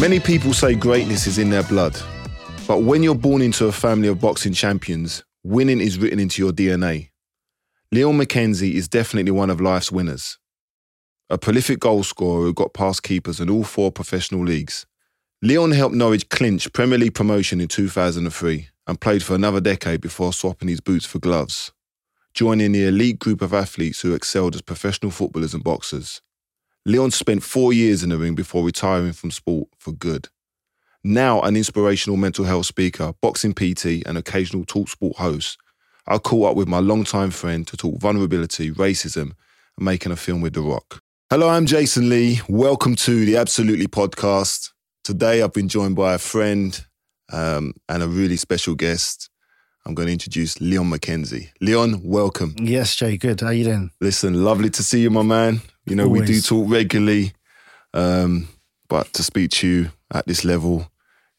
Many people say greatness is in their blood, but when you're born into a family of boxing champions, winning is written into your DNA. Leon McKenzie is definitely one of life's winners. A prolific goalscorer who got past keepers in all four professional leagues. Leon helped Norwich clinch Premier League promotion in 2003 and played for another decade before swapping his boots for gloves, joining the elite group of athletes who excelled as professional footballers and boxers. Leon spent four years in the ring before retiring from sport for good. Now an inspirational mental health speaker, boxing PT, and occasional talk sport host, I caught up with my longtime friend to talk vulnerability, racism, and making a film with The Rock. Hello, I'm Jason Lee. Welcome to the Absolutely podcast. Today I've been joined by a friend um, and a really special guest. I'm going to introduce Leon McKenzie. Leon, welcome. Yes, Jay, good. How you doing? Listen, lovely to see you, my man. You know, we do talk regularly, um, but to speak to you at this level,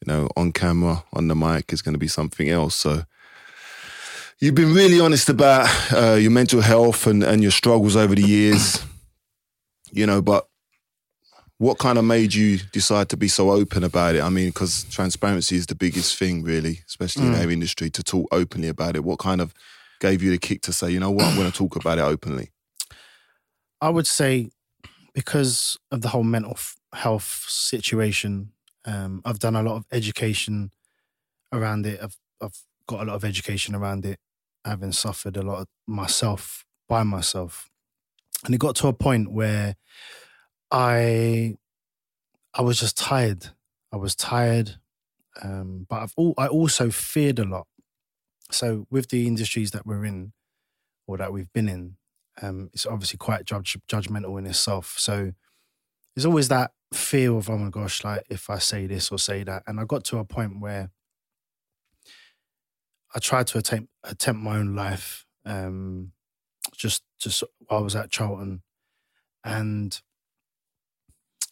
you know, on camera, on the mic, is going to be something else. So, you've been really honest about uh, your mental health and, and your struggles over the years, you know, but what kind of made you decide to be so open about it? I mean, because transparency is the biggest thing, really, especially in Mm. our industry, to talk openly about it. What kind of gave you the kick to say, you know what, I'm going to talk about it openly? I would say because of the whole mental health situation, um, I've done a lot of education around it. I've I've got a lot of education around it, having suffered a lot myself by myself, and it got to a point where I I was just tired. I was tired, um, but I've all, I also feared a lot. So with the industries that we're in, or that we've been in, um, it's obviously quite judge, judgmental in itself. So there's always that fear of, oh my gosh, like if I say this or say that. And I got to a point where I tried to attempt attempt my own life. Um, just just while I was at Charlton, and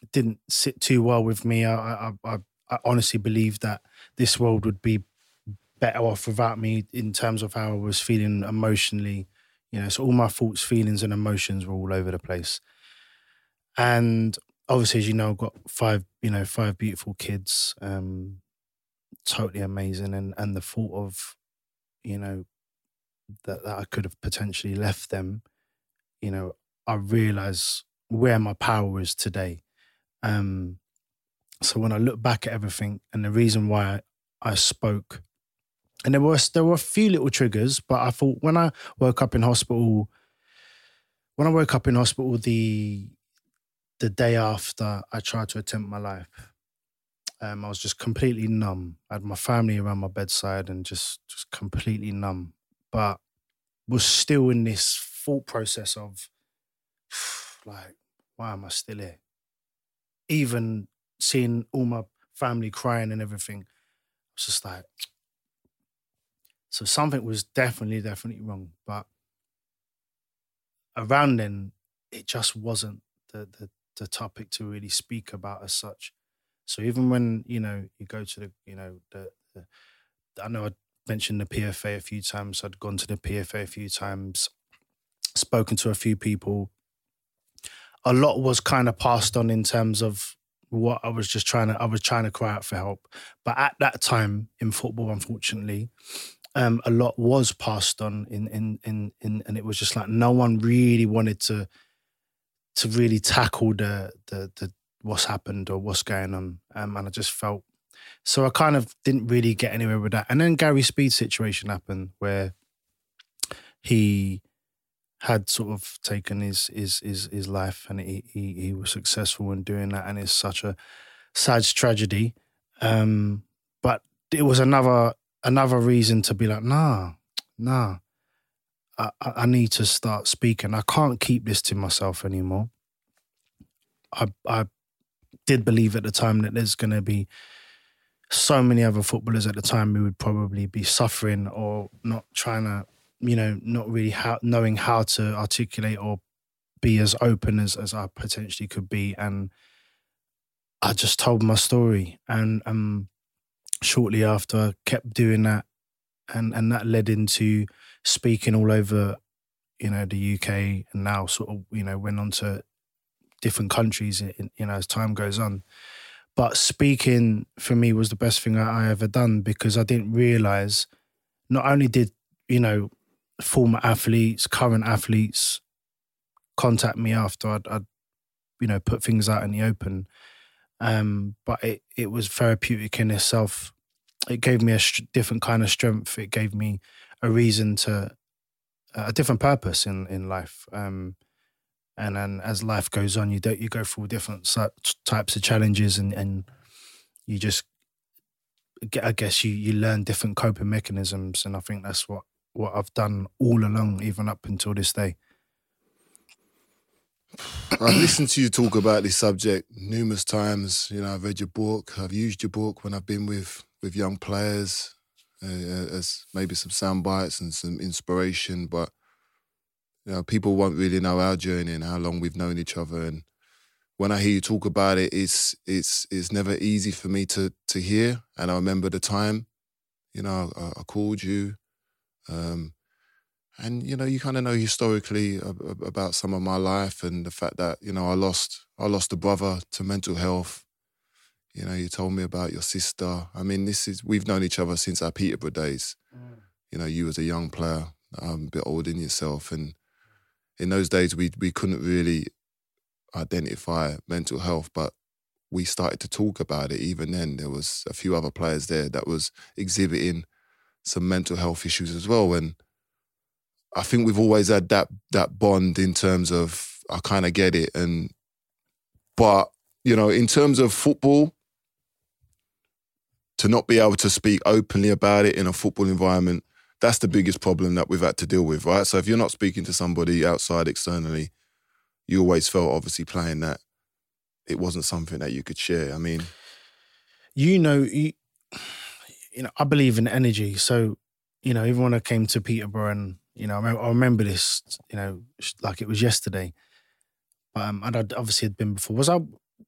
it didn't sit too well with me. I I, I, I honestly believed that this world would be better off without me in terms of how I was feeling emotionally. You know, so all my thoughts, feelings, and emotions were all over the place. And obviously, as you know, I've got five, you know, five beautiful kids. Um, totally amazing, and and the thought of, you know, that that I could have potentially left them, you know, I realize where my power is today. Um, so when I look back at everything, and the reason why I, I spoke and there was there were a few little triggers, but I thought when I woke up in hospital, when I woke up in hospital the the day after I tried to attempt my life, um, I was just completely numb. I had my family around my bedside and just just completely numb, but was still in this thought process of like why am I still here? Even seeing all my family crying and everything, I was just like, so something was definitely, definitely wrong. But around then, it just wasn't the the, the topic to really speak about as such. So even when you know you go to the you know the, the I know I mentioned the PFA a few times. I'd gone to the PFA a few times, spoken to a few people. A lot was kind of passed on in terms of what I was just trying to. I was trying to cry out for help, but at that time in football, unfortunately, um, a lot was passed on in, in in in and it was just like no one really wanted to to really tackle the the the what's happened or what's going on. Um, and I just felt so I kind of didn't really get anywhere with that. And then Gary Speed's situation happened where he had sort of taken his his his, his life and he, he he was successful in doing that and it's such a sad tragedy. Um, but it was another another reason to be like, nah, nah. I, I need to start speaking. I can't keep this to myself anymore. I I did believe at the time that there's going to be so many other footballers at the time who would probably be suffering or not trying to, you know, not really how, knowing how to articulate or be as open as, as I potentially could be. And I just told my story. And um, shortly after, kept doing that. And, and that led into speaking all over, you know, the UK and now sort of, you know, went on to different countries, in, you know, as time goes on. But speaking for me was the best thing I, I ever done because I didn't realize not only did, you know, former athletes, current athletes contact me after I'd, I'd you know, put things out in the open, um, but it, it was therapeutic in itself. It gave me a different kind of strength. It gave me a reason to, a different purpose in, in life. Um, and then as life goes on, you don't you go through different types of challenges, and and you just get. I guess you you learn different coping mechanisms, and I think that's what what I've done all along, even up until this day. I've listened to you talk about this subject numerous times. You know, I've read your book. I've used your book when I've been with with young players uh, as maybe some sound bites and some inspiration. But you know, people won't really know our journey and how long we've known each other. And when I hear you talk about it, it's it's it's never easy for me to to hear. And I remember the time, you know, I, I called you, um, and you know, you kind of know historically about some of my life and the fact that you know I lost I lost a brother to mental health. You know, you told me about your sister. I mean, this is we've known each other since our Peterborough days. Mm. You know, you as a young player, um, a bit older than yourself, and in those days we we couldn't really identify mental health, but we started to talk about it. Even then, there was a few other players there that was exhibiting some mental health issues as well. And I think we've always had that that bond in terms of I kind of get it, and but you know, in terms of football, to not be able to speak openly about it in a football environment that's the biggest problem that we've had to deal with, right? So if you're not speaking to somebody outside externally, you always felt obviously playing that it wasn't something that you could share. I mean, you know, you, you know, I believe in energy. So, you know, even when I came to Peterborough, and you know, I remember, I remember this, you know, like it was yesterday. But um, and I obviously had been before. Was I?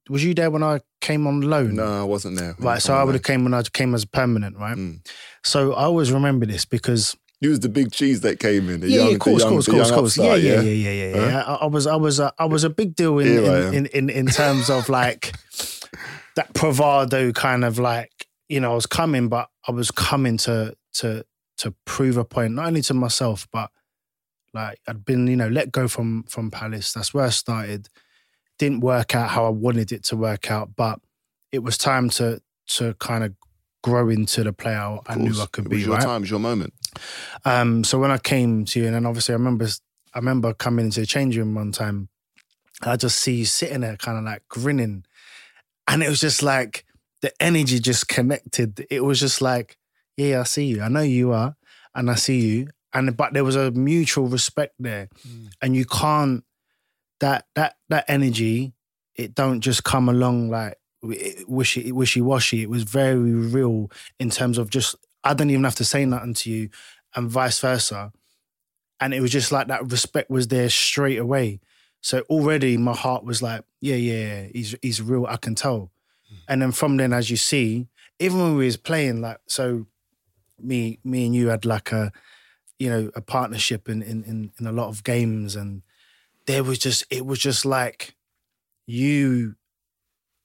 Was you there when I came on loan? No, I wasn't there. Right, so I would have came when I came as permanent, right? Mm. So I always remember this because you was the big cheese that came in. The yeah, young, yeah, of course, of course, course, course. Yeah, yeah, yeah, yeah, yeah. yeah. Huh? I, I, was, I was, uh, I was a big deal in in, in, in, in terms of like that bravado kind of like you know I was coming, but I was coming to to to prove a point not only to myself but like I'd been you know let go from from Palace. That's where I started didn't work out how I wanted it to work out, but it was time to to kind of grow into the player I knew I could it be. Was your right? time, it was your moment. Um, so when I came to you, and then obviously I remember I remember coming into the change room one time, I just see you sitting there, kind of like grinning, and it was just like the energy just connected. It was just like, yeah, I see you. I know you are, and I see you. And but there was a mutual respect there, mm. and you can't that that that energy, it don't just come along like wishy wishy washy. It was very real in terms of just I don't even have to say nothing to you, and vice versa. And it was just like that respect was there straight away. So already my heart was like, yeah, yeah, yeah he's he's real. I can tell. And then from then, as you see, even when we was playing, like so, me me and you had like a, you know, a partnership in in in, in a lot of games, and there was just it was just like you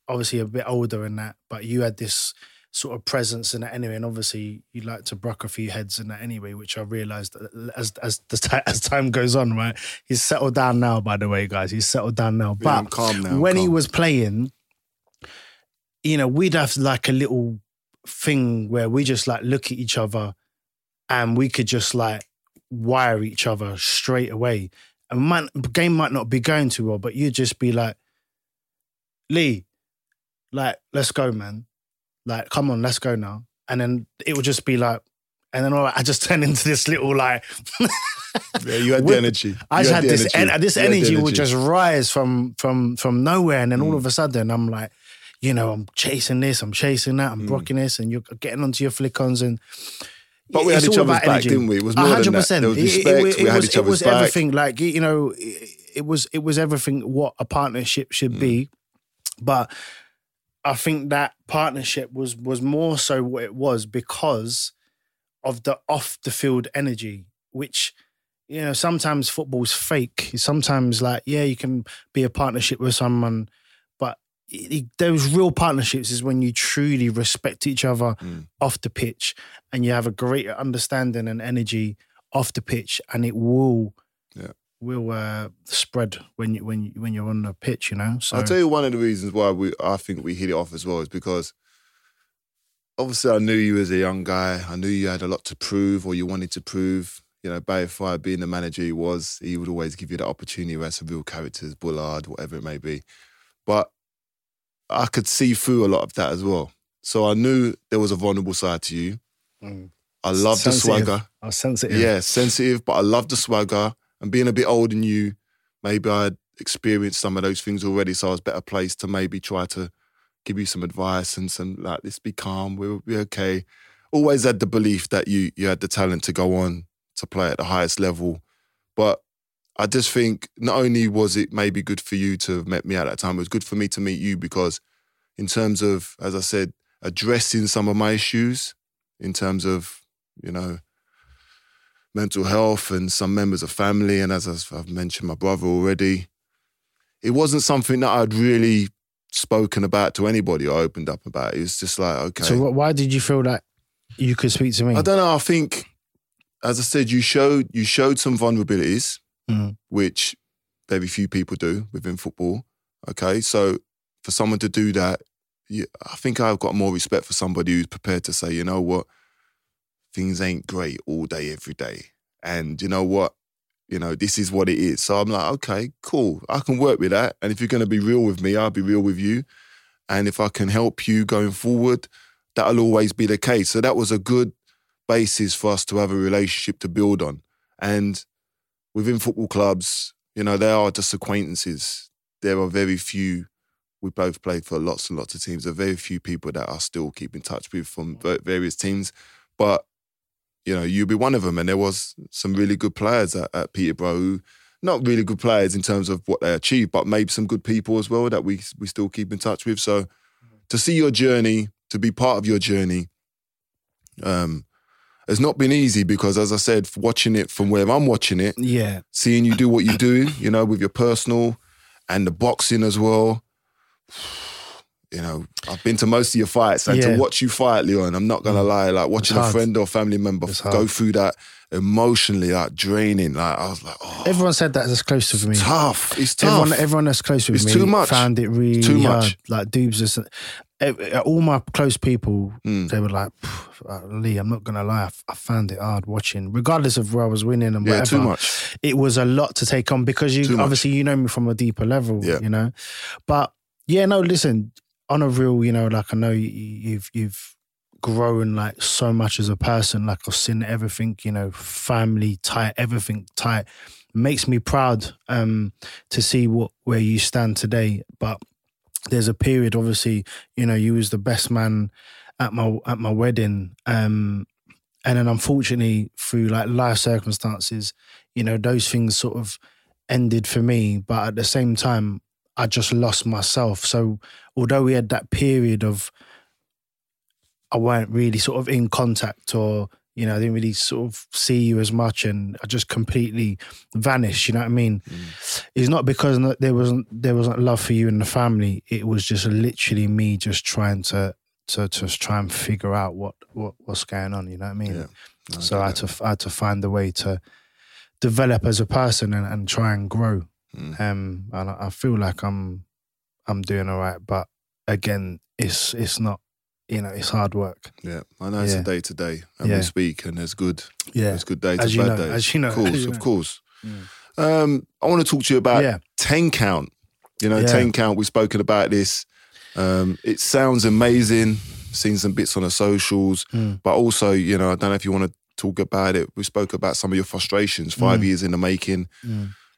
obviously a bit older in that, but you had this sort of presence in that anyway. And obviously, you like to bruck a few heads in that anyway, which I realised as as the t- as time goes on. Right, he's settled down now. By the way, guys, he's settled down now. Yeah, but calm now, when he was playing, you know, we'd have like a little thing where we just like look at each other, and we could just like wire each other straight away. And man, game might not be going too well, but you'd just be like, Lee, like, let's go, man. Like, come on, let's go now. And then it would just be like, and then all right, I just turn into this little like. Yeah, you had the energy. I You just had had this energy. en- this the energy would. Mm. just rise from from from nowhere, and then all of a sudden I'm like, you know, I'm chasing this, I'm chasing that, I'm rocking this, and you're getting onto your flick-ons and. But we had each other's back, energy. didn't we? It was more than hundred that. There was It- it- respect, It, we had was, each it other's was back. everything. Like you know, it, it was it was everything what a partnership should be, Mm. but I think that partnership was was more so what it was because of the off the field energy, which you know sometimes football's fake. Sometimes like yeah, you can be a partnership with someone, it, those real partnerships is when you truly respect each other Mm. off the pitch and you have a greater understanding and energy off the pitch, and it will Yeah. will uh, spread when you when you, when you're on the pitch. You know, so I'll tell you one of the reasons why we I think we hit it off as well is because obviously I knew you as a young guy. I knew you had a lot to prove or you wanted to prove. You know, Barry Fry being the manager he was, he would always give you that opportunity where some real characters, Bullard, whatever it may be. But I could see through a lot of that as well. So I knew there was a vulnerable side to you. Mm. I love the swagger. I was sensitive. Yeah, sensitive, but I love the swagger. And being a bit older than you, maybe I'd experienced some of those things already, so I was better placed to maybe try to give you some advice and some like, let's be calm, we'll be okay. Always had the belief that you you had the talent to go on to play at the highest level, but I just think not only was it maybe good for you to have met me at that time, it was good for me to meet you because, in terms of, as I said, addressing some of my issues, in terms of, you know, mental health and some members of family, and as I've mentioned, my brother already, it wasn't something that I'd really spoken about to anybody or opened up about. It was just like, okay. So why did you feel that you could speak to me? I don't know. I think, as I said, you showed you showed some vulnerabilities, Mm. which very few people do within football. Okay, so for someone to do that, yeah, I think I've got more respect for somebody who's prepared to say, you know what, things ain't great all day, every day, and you know what, you know this is what it is. So I'm like, okay, cool, I can work with that. And if you're going to be real with me, I'll be real with you. And if I can help you going forward, that'll always be the case. So that was a good basis for us to have a relationship to build on. And within football clubs, you know, they are just acquaintances. There are very few. We both played for lots and lots of teams. There are very few people that I still keep in touch with from various teams. But you know, you'll be one of them. And there was some really good players at, at Peterborough who, not really good players in terms of what they achieved, but maybe some good people as well that we we still keep in touch with. So to see your journey, to be part of your journey, um, has not been easy because, as I said, watching it from where I'm watching it, Yeah. seeing you do what you do, you know, with your personal and the boxing as well. You know, I've been to most of your fights, and Yeah. to watch you fight, Leon, I'm not gonna lie, like watching a friend or family member It's go through that emotionally, like draining. Like I was like, oh, Everyone said that that's close to me. It's tough. It's tough. Everyone, everyone that's close with It's me too much. found it really Too much. hard. Like Dubes, just, eh, all my close people, Mm. they were like, uh, Lee, I'm not gonna lie, I found it hard watching, regardless of where I was winning and yeah, whatever. too much. It was a lot to take on because Too you much. obviously you know me from a deeper level, Yeah. you know. But yeah, no, listen, on a real, you know, like I know you, you've you've grown like so much as a person. Like I've seen everything, you know, family tight, everything tight, makes me proud um, to see what where you stand today. But there's a period, obviously, you know, you was the best man at my at my wedding, um, and then unfortunately, through like life circumstances, you know, those things sort of ended for me. But at the same time, I just lost myself. So although we had that period of I weren't really sort of in contact or you know, I didn't really sort of see you as much and I just completely vanished, you know what I mean? Mm. It's not because there wasn't there wasn't love for you in the family. It was just literally me just trying to to just try and figure out what, what what's going on, you know what I mean? Yeah. No, so I had to I had to find a way to develop as a person and, and try and grow. Mm. Um and I, I feel like I'm I'm doing all right, but again, it's it's not you know, it's hard work. Yeah, I know it's Yeah. a day to day, and Yeah. we speak, and there's good, Yeah. there's good days, As and bad know, days. as you know, of course, as you of know. course. Um, I want to talk to you about Yeah. ten count. You know, Yeah. ten count. We've spoken about this. Um, it sounds amazing. Seen some bits on the socials, Mm. but also, you know, I don't know if you want to talk about it. We spoke about some of your frustrations. Five Mm. years in the making.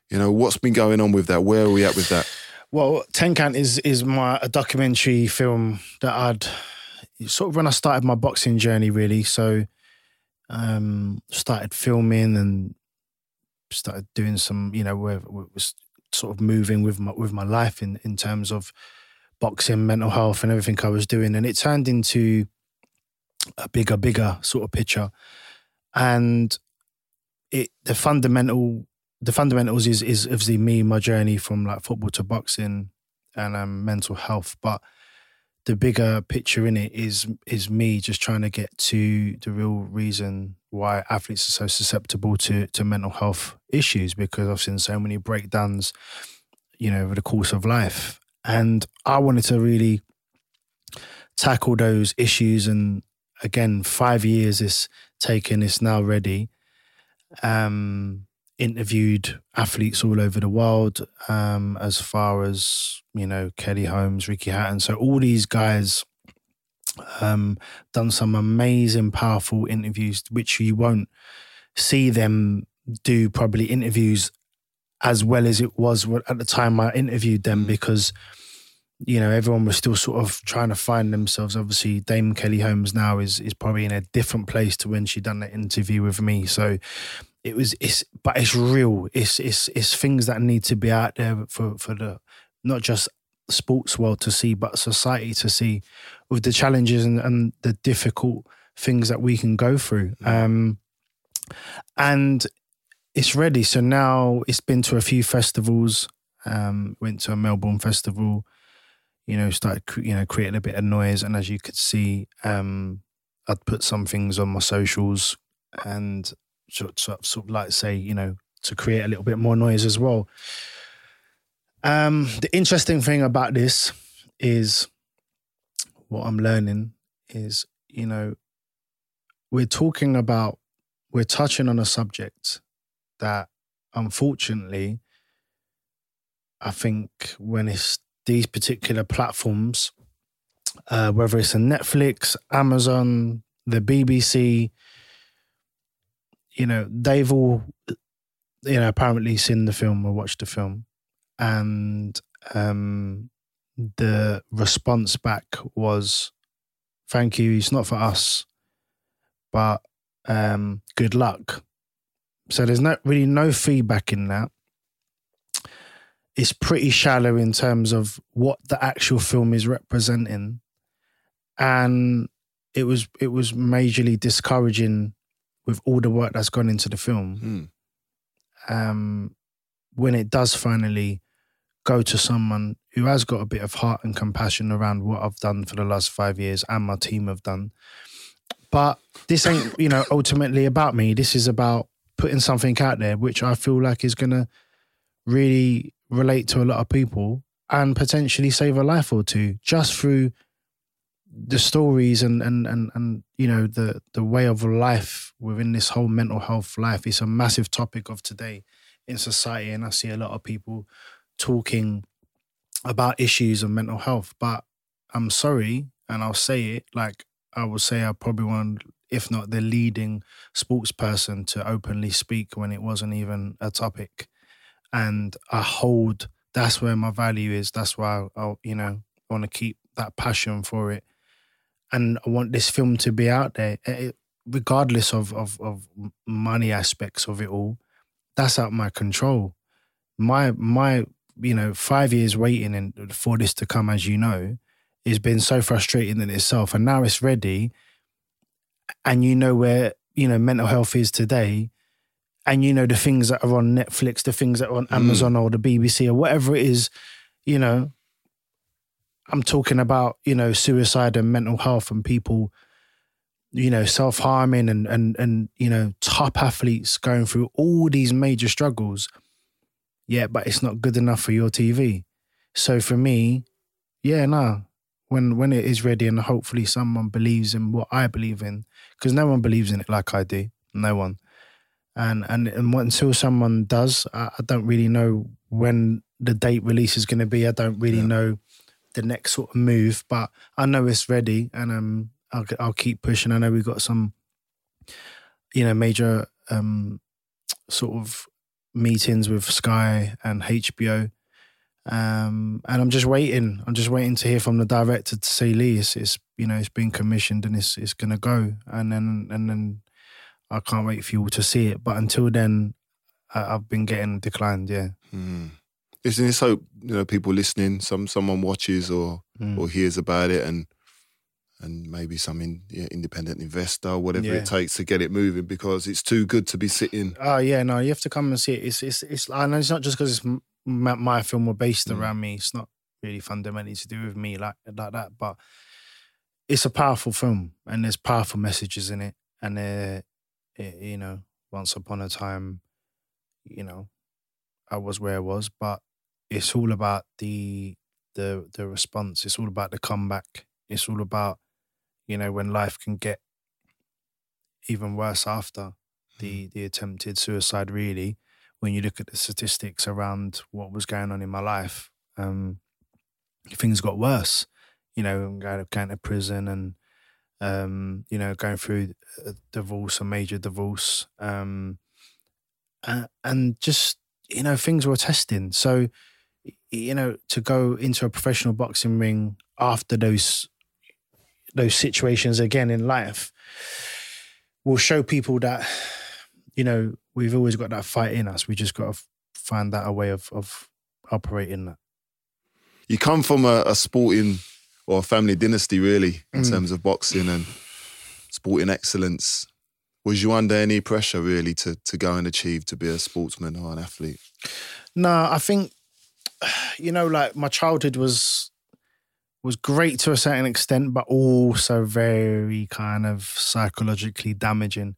You know, what's been going on with that? Where are we at with that? Well, Ten Count is is my a documentary film that I'd sort of when I started my boxing journey, really. So, um, started filming and started doing some, you know, where was sort of moving with my with my life in in terms of boxing, mental health, and everything I was doing, and it turned into a bigger, bigger sort of picture, and it the fundamental the fundamentals is is obviously me my journey from like football to boxing and um, mental health but the bigger picture in it is is me just trying to get to the real reason why athletes are so susceptible to to mental health issues because I've seen so many breakdowns you know over the course of life. And I wanted to really tackle those issues and again 5 years is taken it's now ready. Um interviewed athletes all over the world, um, as far as you know, Kelly Holmes, Ricky Hatton. So all these guys um, done some amazing, powerful interviews, which you won't see them do probably interviews as well as it was at the time I interviewed them because you know everyone was still sort of trying to find themselves. Obviously, Dame Kelly Holmes now is is probably in a different place to when she done that interview with me. So it was it's but it's real. It's it's it's things that need to be out there for for the not just sports world to see but society to see with the challenges and, and the difficult things that we can go through. Um and it's ready. So now it's been to a few festivals. Um went to a melbourne festival you know started you know creating a bit of noise. And as you could see um i'd put some things on my socials. And sort, sort, sort of like say, you know, to create a little bit more noise as well. Um, the interesting thing about this is what I'm learning is, you know, we're talking about, we're touching on a subject that unfortunately, I think when it's these particular platforms, uh, whether it's a Netflix, Amazon, the BBC, you know, they've all, you know, apparently seen the film or watched the film, and um, the response back was, "Thank you. It's not for us, but um, good luck." So there's not really no feedback in that. It's pretty shallow in terms of what the actual film is representing, and it was it was majorly discouraging with all the work that's gone into the film, Mm. um, when it does finally go to someone who has got a bit of heart and compassion around what I've done for the last five years and my team have done. But this ain't, you know, ultimately about me. This is about putting something out there, which I feel like is going to really relate to a lot of people and potentially save a life or two just through the stories and and and and you know the the way of life within this whole mental health life is a massive topic of today in society and i see a lot of people talking about issues of mental health but i'm sorry and i'll say it like i will say i probably one if not the leading sportsperson to openly speak when it wasn't even a topic. And I hold that's where my value is. That's why I, I you know, want to keep that passion for it. And I want this film to be out there, it, eh, regardless of, of of money aspects of it all. That's out of my control. My my you know five years waiting and for this to come, as you know, has been so frustrating in itself. And now it's ready, and you know where you know mental health is today, and you know the things that are on Netflix, the things that are on mm. Amazon mm. or the BBC or whatever it is, you know. I'm talking about you know suicide and mental health and people, you know, self harming and and and you know top athletes going through all these major struggles. Yeah, but it's not good enough for your TV. So for me, yeah, no, when when it is ready and hopefully someone believes in what I believe in because no one believes in it like I do no one and and, and until someone does I, I don't really know when the date release is going to be I don't really yeah. know the next sort of move but I know it's ready and um I'll, I'll keep pushing I know we've got some you know major um sort of meetings with Sky and HBO um, and I'm just waiting. I'm just waiting to hear from the director to say, Lee, it's, it's you know, it's been commissioned and it's it's gonna go. And then and then I can't wait for you all to see it. But until then, I, have been getting declined. Yeah. Mm. Isn't it so? You know, people listening, some someone watches or mm. or hears about it, and and maybe some in, yeah, independent investor, whatever yeah. it takes to get it moving, because it's too good to be sitting. Oh yeah, no, you have to come and see it. It's it's it's. And it's not just because it's my, my film were based mm. around me. It's not really fundamentally to do with me like like that, but it's a powerful film and there's powerful messages in it. And uh, it, you know, once upon a time, you know, I was where I was, but it's all about the the the response. It's all about the comeback. It's all about you know when life can get even worse after the mm. the attempted suicide. Really, when you look at the statistics around what was going on in my life, um, things got worse. You know, going, going to prison and um, you know going through a divorce, a major divorce, um, and, and just you know things were testing. So you know to go into a professional boxing ring after those those situations again in life will show people that you know we've always got that fight in us. We just got to find that a way of of operating that. You come from a, a sporting or a family dynasty, really, in mm. terms of boxing and sporting excellence. Was you under any pressure, really, to to go and achieve to be a sportsman or an athlete? No, I think you know, like my childhood was was great to a certain extent, but also very kind of psychologically damaging.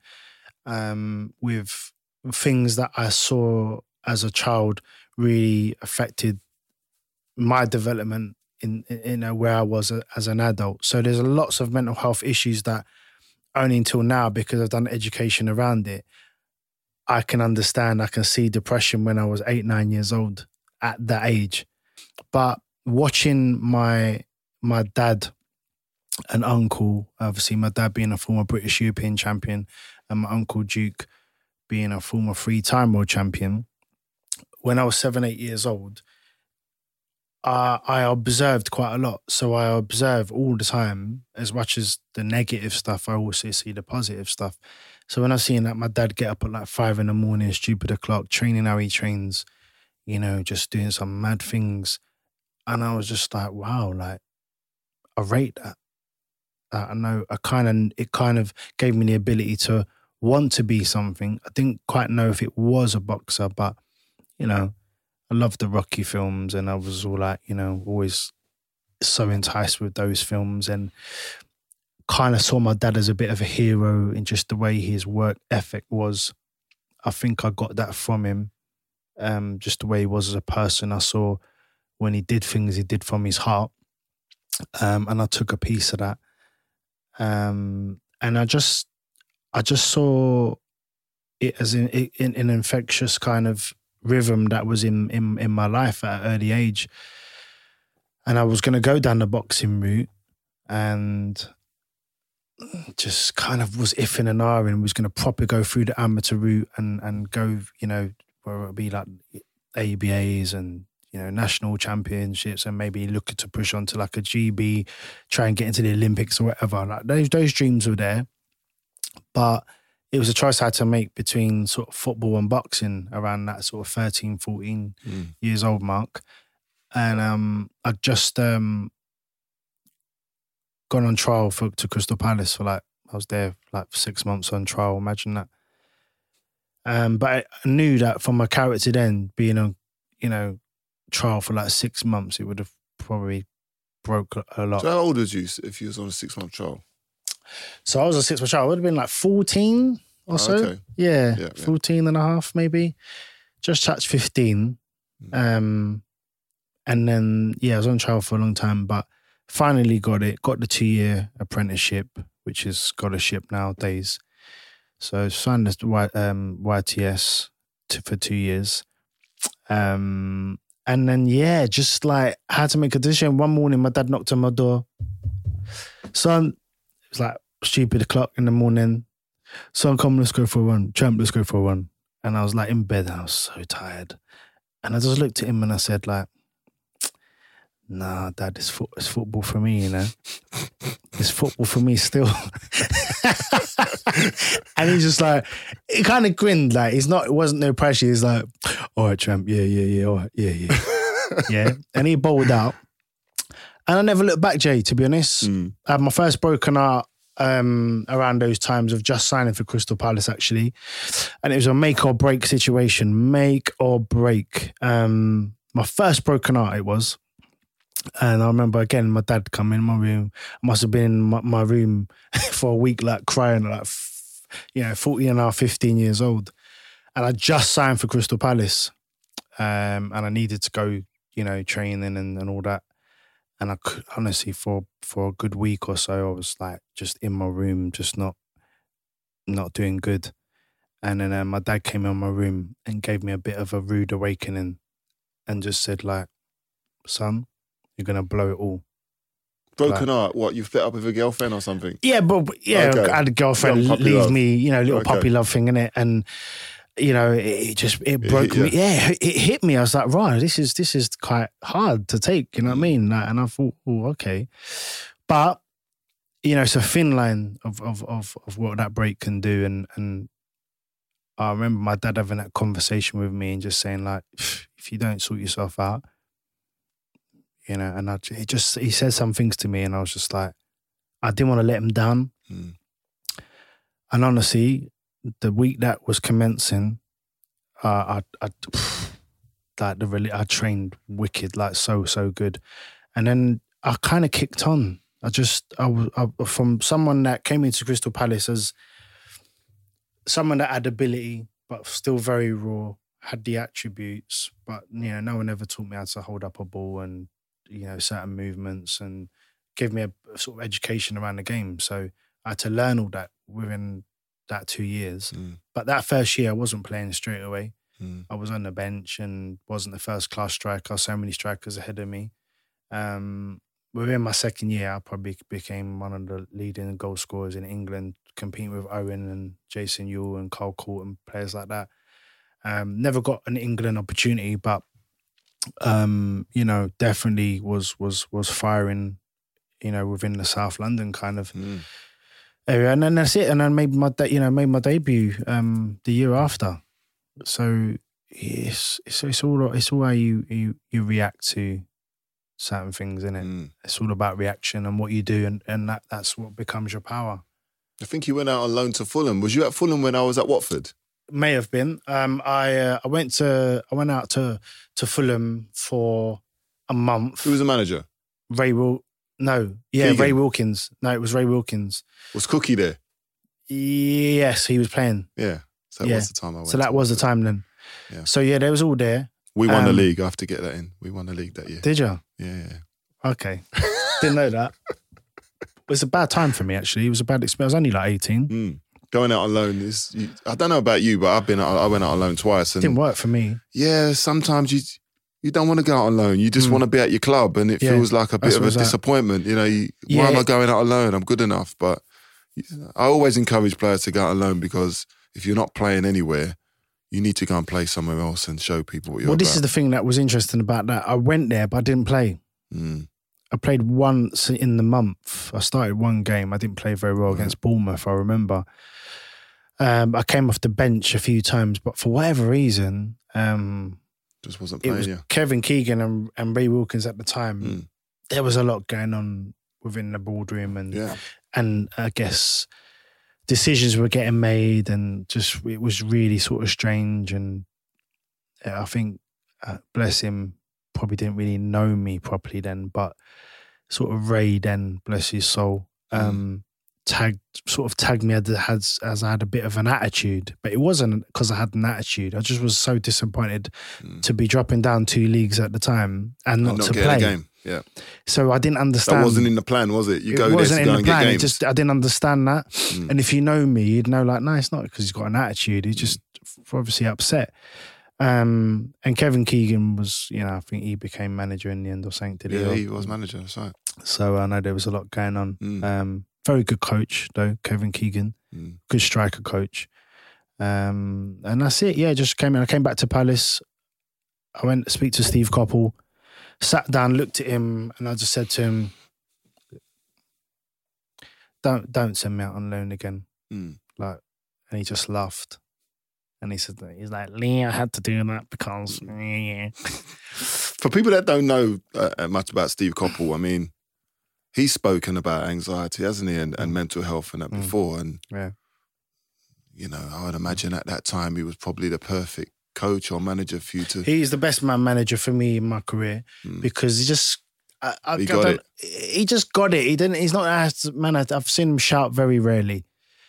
Um, with things that I saw as a child really affected my development in, in, in where I was a, as an adult. So there's lots of mental health issues that only until now, because I've done education around it, I can understand. I can see depression when I was eight, nine years old at that age. But watching my my dad and uncle, obviously my dad being a former British European champion, and my uncle Duke being a former three time world champion, when I was seven, eight years old, uh, I observed quite a lot. So I observe all the time, as much as the negative stuff, I also see the positive stuff. So when I seen that my dad get up at like five in the morning, stupid o'clock, training how he trains, you know, just doing some mad things. And I was just like, wow, like, I rate that. Uh, I know I kind of, it kind of gave me the ability to want to be something. I didn't quite know if it was a boxer, but you know, I love the Rocky films, and I was all like, you know, always so enticed with those films, and kind of saw my dad as a bit of a hero in just the way his work ethic was. I think I got that from him, um, just the way he was as a person. I saw when he did things, he did from his heart, um, and I took a piece of that. Um, and I just I just saw it as in, in, an infectious kind of rhythm that was in, in, in my life at an early age. And I was going to go down the boxing route. And just kind of was iffing and ahhing, was going to proper go through the amateur route and and go, you know, where it would be like ABAs and you know national championships and maybe looking to push on to like a GB, try and get into the Olympics or whatever. Like those those dreams were there, but it was a choice I had to make between sort of football and boxing around that sort of 13, 14 Mm. years old mark. And um, I just um, gone on trial for to Crystal Palace for like I was there like six months on trial. Imagine that. Um, but I knew that from my character then being on, you know, trial for like six months, it would have probably broke a- lot. So how old was you if you was on a six month trial? So I was a six month trial. I would have been like 14 or Oh, so. okay. Yeah, Yeah, yeah. 14 and a half maybe. Just touched 15. Hmm. Um, and then, yeah, I was on trial for a long time, but finally got it. Got the two year apprenticeship, which is scholarship nowadays. So signed this Y, um, YTS to, for two years. Um, and then, yeah, just like had to make a decision. One morning, my dad knocked on my door. Son, it was like stupid o'clock in the morning. Son, come, let's go for a run. Champ, let's go for a run. And I was like in bed I was so tired. And I just looked at him and I said, like, nah, dad, it's, foot, it's football for me, you know? It's football for me still. and he's just like, he kind of grinned, like, he's not, it wasn't no pressure. He's like, all right, champ, yeah, yeah, yeah, all right, yeah, yeah. yeah. And he bowled out. And I never looked back, Jay, to be honest. Mm. I had my first broken heart um, around those times of just signing for Crystal Palace, actually. And it was a make or break situation. Make or break. Um, my first broken heart, it was. And I remember again, my dad come in my room. I must have been in my, my room for a week, like crying, like, you know, 14 and a half, 15 years old. And I just signed for Crystal Palace. Um, and I needed to go, you know, training and, and all that and I could honestly for for a good week or so I was like just in my room, just not not doing good. And then uh, my dad came in my room and gave me a bit of a rude awakening, and just said like, "Son, you're gonna blow it all." Broken heart. What you've fit up with a girlfriend or something? Yeah, but yeah, Okay. I had a girlfriend leave love. me, you know, little Okay. puppy love thing in it, and you know, it, it just it broke hit me. you. Yeah, it hit me. I was like, right, this is this is quite hard to take. You know what I mm. mean? Like, and I thought, oh, okay, but you know, it's a thin line of of of of what that break can do, and and I remember my dad having that conversation with me and just saying like, if you don't sort yourself out, you know, and I he just he said some things to me, and I was just like, I didn't want to let him down. Mm. And honestly, the week that was commencing, uh, I, I, like the really, I trained wicked, like so, so good. And then I kind of kicked on. I just, I was I, from someone that came into Crystal Palace as someone that had ability, but still very raw, had the attributes, but you know, no one ever taught me how to hold up a ball and you know certain movements and gave me a, a sort of education around the game. So I had to learn all that within that two years. Mm. But that first year, I wasn't playing straight away. Mm. I was on the bench and wasn't the first class striker. So many strikers ahead of me. Um, within my second year, I probably became one of the leading goal scorers in England, competing with Owen and Jason Euell and Carl Cort and players like that. Um, never got an England opportunity, but um, you know, definitely was was was firing, you know, within the South London kind of Mm. area, and then that's it. And then made my de- you know made my debut um, the year after. So it's it's it's all it's all how you you you react to certain things in it. Mm. It's all about reaction and what you do, and and that that's what becomes your power. I think you went out on loan to Fulham. Was you at Fulham when I was at Watford? May have been. Um, I uh, I went to I went out to to Fulham for a month. Who was the manager? Ray Wil? No, yeah, Keegan? Ray Wilkins. No, it was Ray Wilkins. Was Cookie there? Yes, he was playing. Yeah. So that Yeah. was the time I went. So that was the time then. Yeah. So yeah, they was all there. We won the Um, league. I have to get that in. We won the league that year. Did you? Yeah, yeah. Okay. Didn't know that. It was a bad time for me actually. It was a bad experience. I was only like 18. Mm. Going out alone is. You, I don't know about you, but I've been. I went out alone twice, and Didn't work for me. yeah, sometimes you you don't want to go out alone. You just Mm. want to be at your club, and it Yeah, feels like a bit of a disappointment. You know, you, why Yeah. am I going out alone? I'm good enough, but I always encourage players to go out alone because if you're not playing anywhere, you need to go and play somewhere else and show people what you're Well, this about. is the thing that was interesting about that. I went there, but I didn't play. Mm. I played once in the month. I started one game. I didn't play very well against Bournemouth. I remember. Um, I came off the bench a few times, but for whatever reason, um, Just wasn't it playing was you. Kevin Keegan and, and Ray Wilkins at the time. Mm. There was a lot going on within the boardroom, and Yeah. and I guess decisions were getting made, and just it was really sort of strange. And I think, uh, bless him, probably didn't really know me properly then, but sort of Ray then, bless his soul, um, tagged sort of tagged me as, as as I had a bit of an attitude, but it wasn't because I had an attitude. I just was so disappointed to be dropping down two leagues at the time and not, And not to play. a game. Yeah. So I didn't understand. That wasn't in the plan, was it? You It go there wasn't to in the plan. just I didn't understand that. Mm. And if you know me, you'd know like, no, it's not because he's got an attitude. He's just f- obviously upset. Um, and Kevin Keegan was, you know, I think he became manager in the end or something. Did he? yeah, he was manager. That's right. So I know there was a lot going on. Mm. Um, very good coach though, Kevin Keegan. Mm. Good striker coach. Um, and that's it. Yeah, just came in. I came back to Palace. I went to speak to Steve Coppell, sat down, looked at him, and I just said to him, "Don't don't send me out on loan again." Mm. Like, and he just laughed. And he said, "He's like, Lee, I had to do that because." For people that don't know uh, much about Steve Coppell, I mean, he's spoken about anxiety, hasn't he, and, and mental health and that Mm. before. And Yeah. you know, I would imagine at that time he was probably the perfect coach or manager for you to. He's the best man manager for me in my career Mm. because he just. I, I, He I got don't- He just got it. He didn't. He's not as man. I- I've seen him shout very rarely,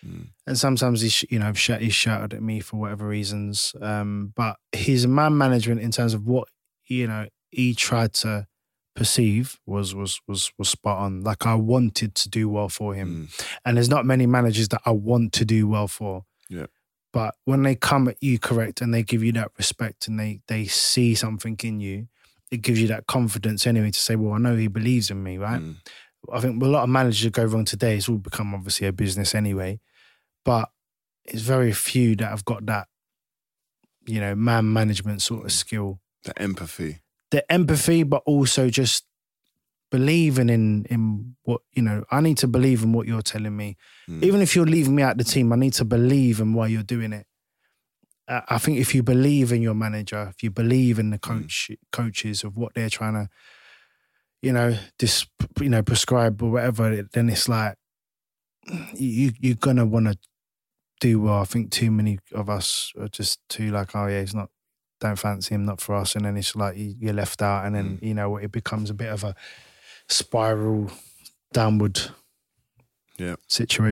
Mm. and sometimes he's you know sh- he's shouted at me for whatever reasons. Um, but his man management in terms of what you know he tried to perceive was was was was spot on. Like I wanted to do well for him, Mm. and there's not many managers that I want to do well for. Yeah. But when they come at you correct and they give you that respect and they they see something in you, it gives you that confidence anyway to say, well, I know he believes in me, right? Mm. I think a lot of managers go wrong today. It's all become obviously a business anyway, but it's very few that have got that, you know, man management sort of skill, The empathy. The empathy, but also just believing in in what you know. I need to believe in what you're telling me, Mm. even if you're leaving me out the team. I need to believe in why you're doing it. I I think if you believe in your manager, if you believe in the coach coaches of what they're trying to, you know, this you know prescribe or whatever, then it's like you you're gonna want to do well. I think too many of us are just too like, oh yeah, he's not. Don't fancy him, not for us, and then it's like you- you're left out, and then mm. you know it becomes a bit of a spiral downward Yeah. situation.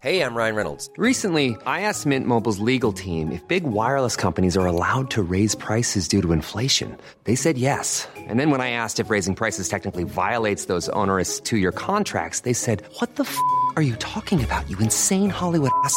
Hey, I'm Ryan Reynolds. Recently, I asked Mint Mobile's legal team if big wireless companies are allowed to raise prices due to inflation. They said yes. And then when I asked if raising prices technically violates those onerous two year contracts, they said, What the f are you talking about, you insane Hollywood ass?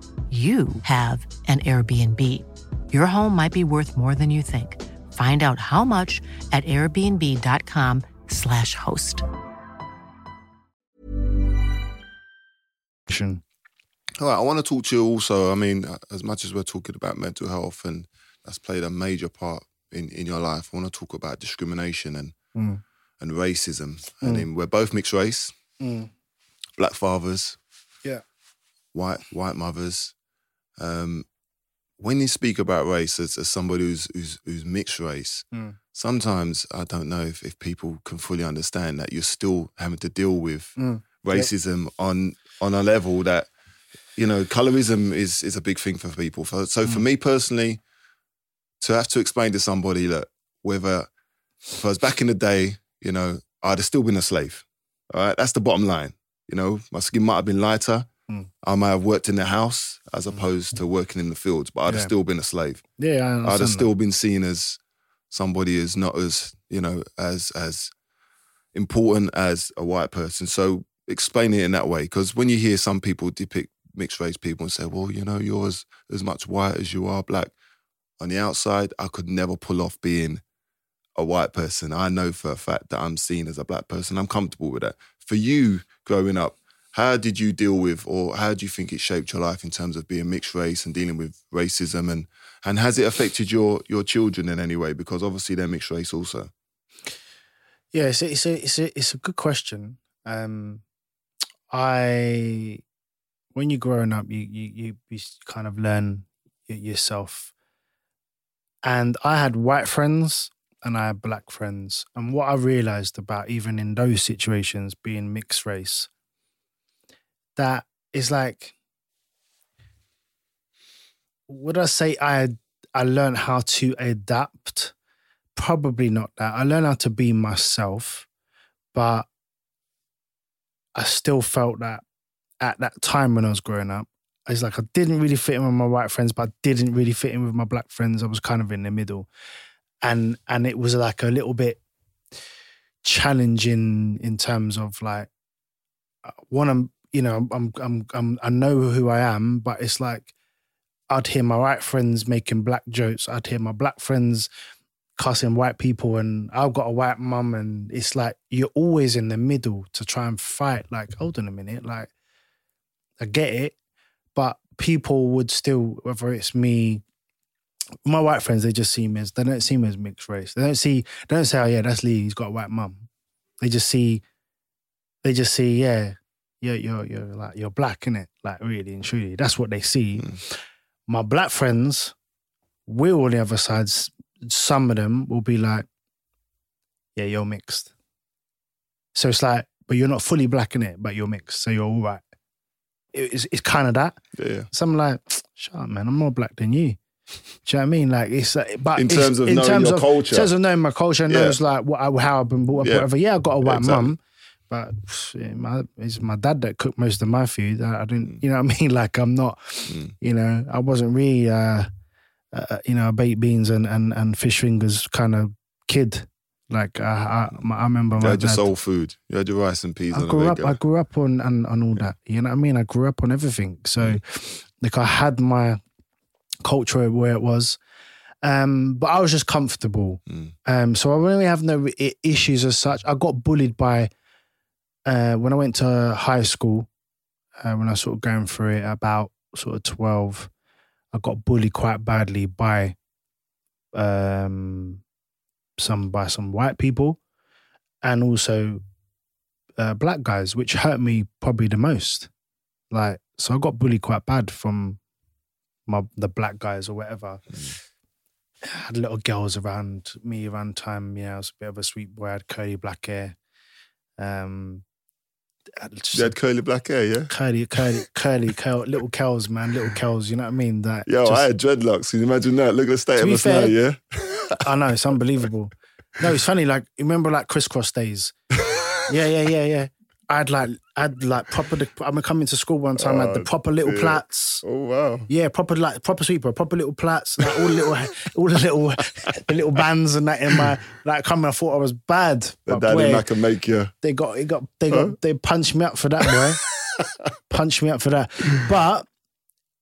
you have an Airbnb. Your home might be worth more than you think. Find out how much at airbnb.com/slash host. All right, I want to talk to you also. I mean, as much as we're talking about mental health and that's played a major part in, in your life, I want to talk about discrimination and Mm. and racism. And then we're both mixed race, Mm. black fathers, Yeah. White white mothers. Um, when you speak about race as, as somebody who's, who's who's mixed race, Mm. sometimes I don't know if, if people can fully understand that you're still having to deal with Mm. racism on on a level that you know colorism is is a big thing for people. For, so for Mm. me personally, to have to explain to somebody that whether if I was back in the day, you know, I'd have still been a slave. All right, that's the bottom line. You know, my skin might have been lighter. Mm. I might have worked in the house as opposed to working in the fields, but I'd have still been a slave. Yeah, I I'd have still been seen as somebody as not as you know as as important as a white person. So explain it in that way, because when you hear some people depict mixed race people and say, "Well, you know, you're as, as much white as you are black," on the outside, I could never pull off being a white person. I know for a fact that I'm seen as a black person. I'm comfortable with that. For you, growing up. How did you deal with, or how do you think it shaped your life in terms of being mixed race and dealing with racism, and and has it affected your your children in any way? Because obviously they're mixed race also. Yeah, it's a, it's a it's a it's a good question. Um, I when you're growing up, you you you, you kind of learn yourself. And I had white friends and I had black friends, and what I realized about even in those situations, being mixed race, that is like, would I say I I learned how to adapt? Probably not that. I learned how to be myself, but I still felt that at that time when I was growing up, it's like I didn't really fit in with my white friends, but I didn't really fit in with my black friends. I was kind of in the middle, and and it was like a little bit challenging in terms of like uh, one. I'm you know I'm I'm I'm I know who I am, but it's like I'd hear my white friends making black jokes. I'd hear my black friends cussing white people, and I've got a white mum, and it's like you're always in the middle to try and fight. Like, hold on a minute, like I get it, but people would still, whether it's me, my white friends, they just see me as they don't see me as mixed race. They don't see, they don't say, oh yeah, that's Lee. He's got a white mum. They just see, they just see, yeah, you're you're you're like you're black, innit? Like really and truly, that's what they see. Hmm. My black friends, we're on the other sides. Some of them will be like, yeah, you're mixed. So it's like, but you're not fully black in it, but you're mixed, so you're all right. It's, it's kind of that. Yeah. So I'm like, shut up, man. I'm more black than you. Do you know what I mean? Like it's like, but In terms of in knowing your culture. in terms of knowing my culture, and Yeah. knows like what I, how I've been brought up, Yeah. whatever. Yeah, I got a white exactly. mum, but my, it's my dad that cooked most of my food. I, I didn't, Mm. you know what I mean? Like I'm not, you know, I wasn't really, uh, uh, you know, a baked beans and and and fish fingers kind of kid. Like I, I, I remember You my had your dad. soul food. You had your rice and peas I grew up. I grew up on on, on all that. You know what I mean? I grew up on everything. So, Mm. like, I had my culture where it was, um, but I was just comfortable. Mm. Um, so I really have no issues as such. I got bullied by uh, when I went to high school. Uh, when I was sort of going through it, about sort of twelve, I got bullied quite badly by um, some by some white people, and also uh, black guys, which hurt me probably the most. Like, so I got bullied quite bad from my the black guys or whatever. I had little girls around me around time. Know, I was a bit of a sweet boy. I had curly black hair. Um, You had curly black hair, yeah? curly, curly, curly, curl, little curls, man, little curls. You know what I mean? That Yo, just- I had dreadlocks. Can you imagine that? Look at the state of us now, yeah? I know it's unbelievable. No, it's funny. Like you remember like Kris Kross days. Yeah, yeah, yeah, yeah. I had like I had like proper. The, I'm coming to school one time. I had the Oh, proper little dear. plaits. Oh, wow. Yeah, proper like proper sweeper, proper little plaits, like all the little, all the little, the little bands and that in my like coming. I thought I was bad, The but daddy Mac can make you. they got, it got, they got, they punched me up for that, boy. punched me up for that, but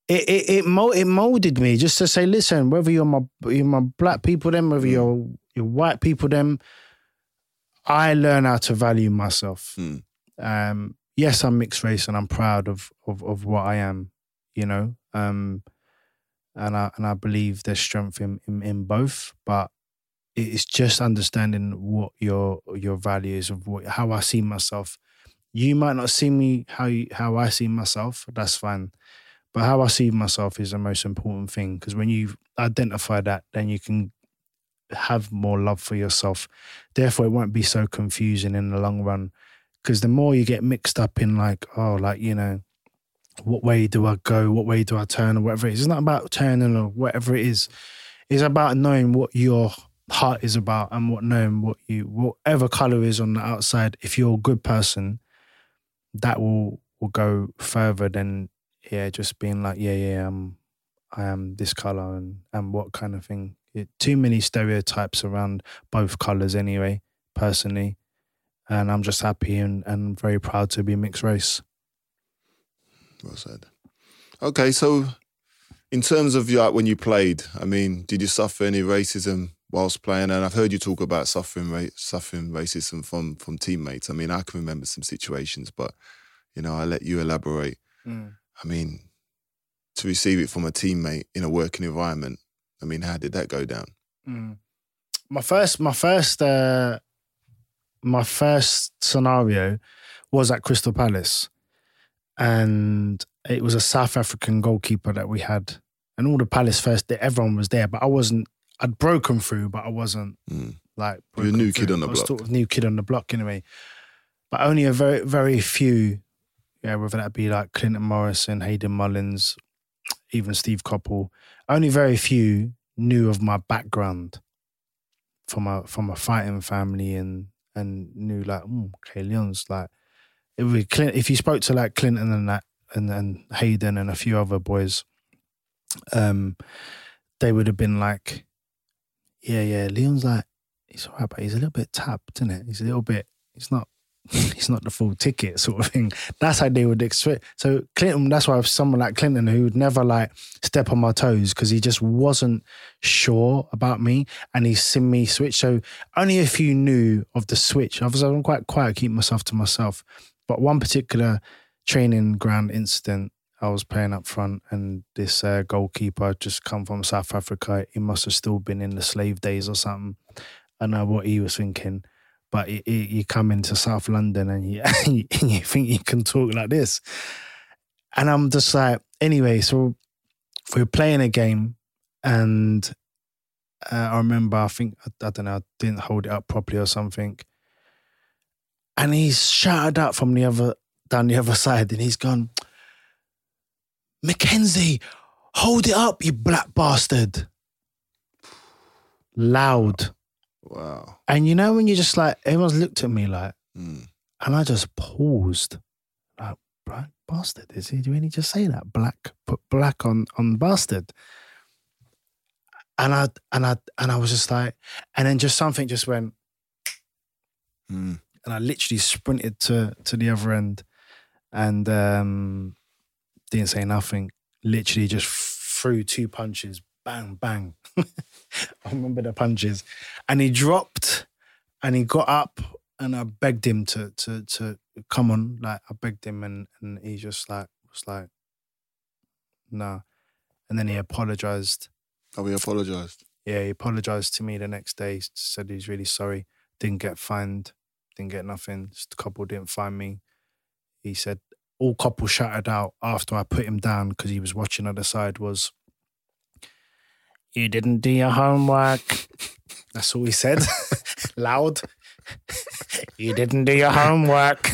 it it it, mo- it molded me just to say, listen, whether you're my you're my black people, them, whether you're you're white people, them, I learn how to value myself. Hmm. Um, yes, I'm mixed race, and I'm proud of of of what I am. You know, um, and I and I believe there's strength in in, in both, but it's just understanding what your your values of what how I see myself. You might not see me how you, how I see myself. That's fine, but how I see myself is the most important thing because when you identify that, then you can have more love for yourself. Therefore, it won't be so confusing in the long run because the more you get mixed up in like, oh, like you know, what way do I go? What way do I turn or whatever it is? It's not about turning or whatever it is. It's about knowing what your heart is about and what knowing what you whatever color is on the outside. If you're a good person, that will will go further than yeah, just being like yeah, yeah, I'm I am this color and and what kind of thing. It, too many stereotypes around both colors anyway. Personally, and I'm just happy and and very proud to be mixed race. Well said. Okay, so in terms of like when you played, I mean, did you suffer any racism whilst playing? And I've heard you talk about suffering ra- suffering racism from from teammates. I mean, I can remember some situations, but you know, I let you elaborate. Mm. I mean, to receive it from a teammate in a working environment. I mean, how did that go down? Mm. My first, my first, uh, my first scenario was at Crystal Palace, and it was a South African goalkeeper that we had, and all the Palace first, day, everyone was there, but I wasn't. I'd broken through, but I wasn't Mm. like You're a new kid on the I was block. Sort of new kid on the block, anyway. But only a very, very few. Yeah, whether that be like Clinton Morrison, Hayden Mullins, even Steve Coppell. Only very few knew of my background from a from a fighting family and and knew like, mm, okay, Leon's like would be Clint, if you spoke to like Clinton and that and and Hayden and a few other boys, um, they would have been like, yeah, yeah, Leon's like he's all right, but he's a little bit tapped, isn't it? He's a little bit. He's not. He's not the full ticket sort of thing. That's how they would expect. So Clinton, that's why someone like Clinton who would never like step on my toes because he just wasn't sure about me and he's seen me switch. So only a few knew of the switch. I was I'm quite quiet, keep myself to myself. But one particular training ground incident, I was playing up front and this uh, goalkeeper just come from South Africa. He must have still been in the slave days or something. I know what he was thinking. But you, you you come into South London and you, and you think you can talk like this. And I'm just like, anyway, so we were playing a game and uh, I remember, I think, I, I don't know, I didn't hold it up properly or something. And he's shouted out from the other, down the other side and he's gone, Mckenzie, hold it up, you black bastard. Loud. Wow. And you know when you just like everyone's looked at me like, Mm. and I just paused, like black bastard. Is he? Do he just say that? Black, put black on on bastard. And I and I and I was just like, and then just something just went, Mm. and I literally sprinted to to the other end, and um didn't say nothing. Literally just threw two punches, bang bang. I remember the punches, and he dropped, and he got up, and I begged him to to to come on. Like I begged him, and and he just like was like, no, and then he apologized. Oh, we apologised. Yeah, he apologized to me the next day. Said he's really sorry. Didn't get fined. Didn't get nothing. Just a couple didn't find me. He said all couple shouted out after I put him down because he was watching on the side was, "You didn't do your homework." That's all he said, loud. you didn't do your homework.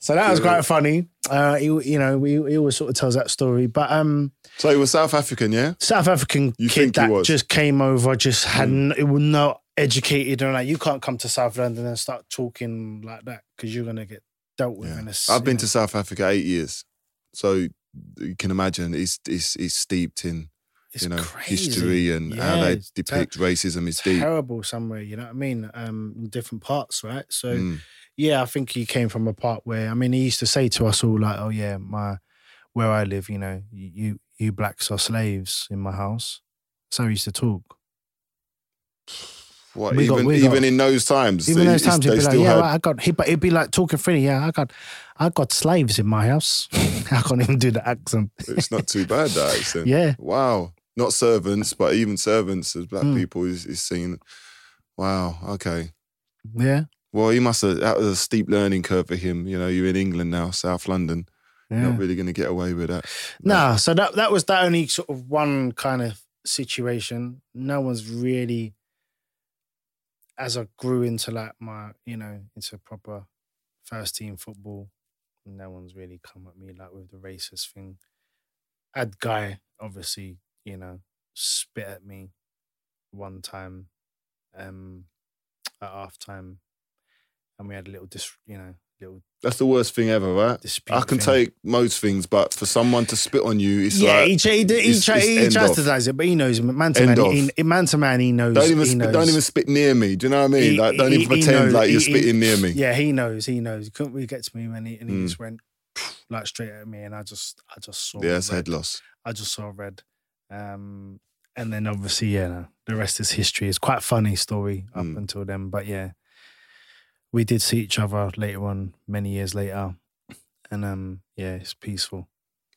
so that was quite funny. Uh, he, you know, we he always sort of tells that story, but um. So he was South African, yeah? South African You kid he that was? Just came over, just had n- it was not educated and like you can't come to South London and start talking like that because you're gonna get dealt with. Yeah. In a, s- I've been in to South Africa eight years. So you can imagine it's, it's, it's steeped in, it's you know, crazy. history and how they it's ter- depict racism is deep. terrible somewhere. You know what I mean? Um, in different parts, right? So Mm. yeah, I think he came from a part where I mean he used to say to us all like, "Oh yeah, my where I live, you know, you you blacks are slaves in my house." So he used to talk. What, We got- even we even got- in those times, Even they, those times, he'd be like, "Yeah, had, I got." He, but he'd be like talking freely. Yeah, I got, I got slaves in my house. I can't even do the accent. it's not too bad that accent. Yeah. Wow. Not servants, but even servants as black Mm. people is, is seen. Wow. Okay. Yeah, Well, he must have. That was a steep learning curve for him. You know, you're in England now, South London. yeah. You're not really going to get away with that. No, so that that was that only sort of one kind of situation. No one's really as I grew into like my, you know, into proper first team football, no one's really come at me like with the racist thing. Ad guy, obviously, you know, spit at me one time um at half time and we had a little dis you know, That's the worst thing ever, right? Dispute I can thing. take most things, but for someone to spit on you, it's yeah, like he, tra- he, it's- tra- it's he chastises it, but he knows man to End man. He, man to man, he knows. Don't even knows. don't even spit near me. Do you know what I mean? He- like, don't even pretend knows- like you're spitting near me. Yeah, he knows. He knows. He couldn't really get to me when he and he Mm. just went like straight at me, and I just, I just saw. Yeah, it's red. head loss. I just saw red. Um, and then obviously, yeah, no, the rest is history. It's quite a funny story up Mm. until then, but yeah, we did see each other later on, many years later, and um, yeah, it's peaceful.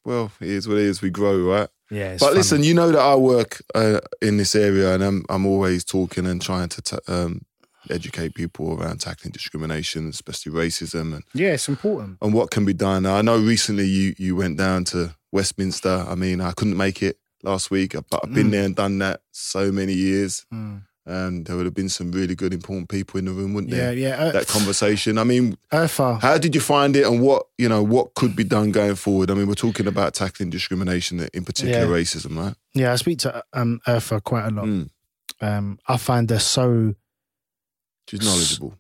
Well, it is what it is. We grow, right? Yeah, but funny. listen, you know that I work uh, in this area, and I'm I'm always talking and trying to t- um, educate people around tackling discrimination, especially racism, and, yeah, it's important. and what can be done. Now, I know recently you you went down to Westminster. I mean, I couldn't make it last week, but I've been Mm. there and done that so many years, Mm. And there would have been some really good, important people in the room, wouldn't Yeah, there? yeah. Uh, That conversation. I mean, Urfa, how did you find it, and what you know, what could be done going forward? I mean, we're talking about tackling discrimination, in particular Yeah. racism, right? yeah, I speak to um Urfa quite a lot. Mm. Um, I find her so She's knowledgeable.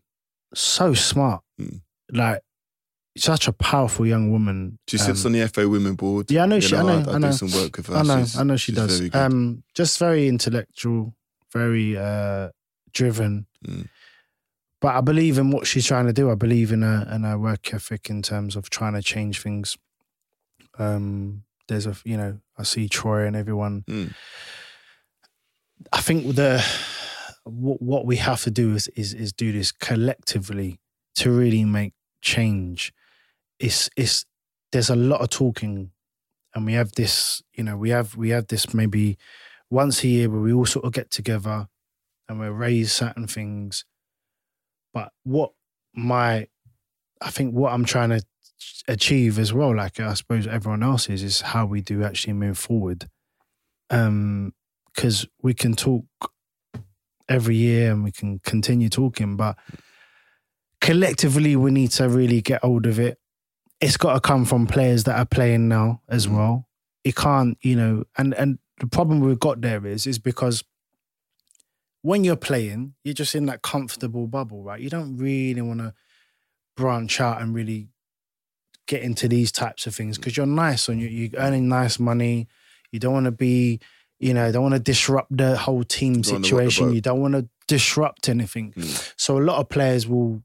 so smart. Mm. Like such a powerful young woman. She sits Um, on the FA Women Board. Yeah, I know You she. I know. I, I, know. do some work with her. I know. She's- I know she does. very. Um, just very intellectual, very uh, driven. Mm. But I believe in what she's trying to do. I believe in her and her work ethic in terms of trying to change things. Um, there's a you know I see Troy and everyone. Mm. I think the what what we have to do is is is do this collectively to really make change. It's it's there's a lot of talking, and we have this you know we have we have this maybe once a year where we all sort of get together and we raise certain things. But what my I think what I'm trying to achieve as well, like I suppose everyone else is, is how we do actually move forward. Um, because we can talk every year and we can continue talking, but collectively we need to really get hold of it. It's got to come from players that are playing now as Mm. well. It can't, you know, and and the problem we've got there is is because when you're playing, you're just in that comfortable bubble, right? You don't really want to branch out and really get into these types of things because you're nice and you- you're earning nice money. You don't want to be, you know, don't want to disrupt the whole team Don't wanna rock the situation. You don't want to disrupt anything. Mm. So a lot of players will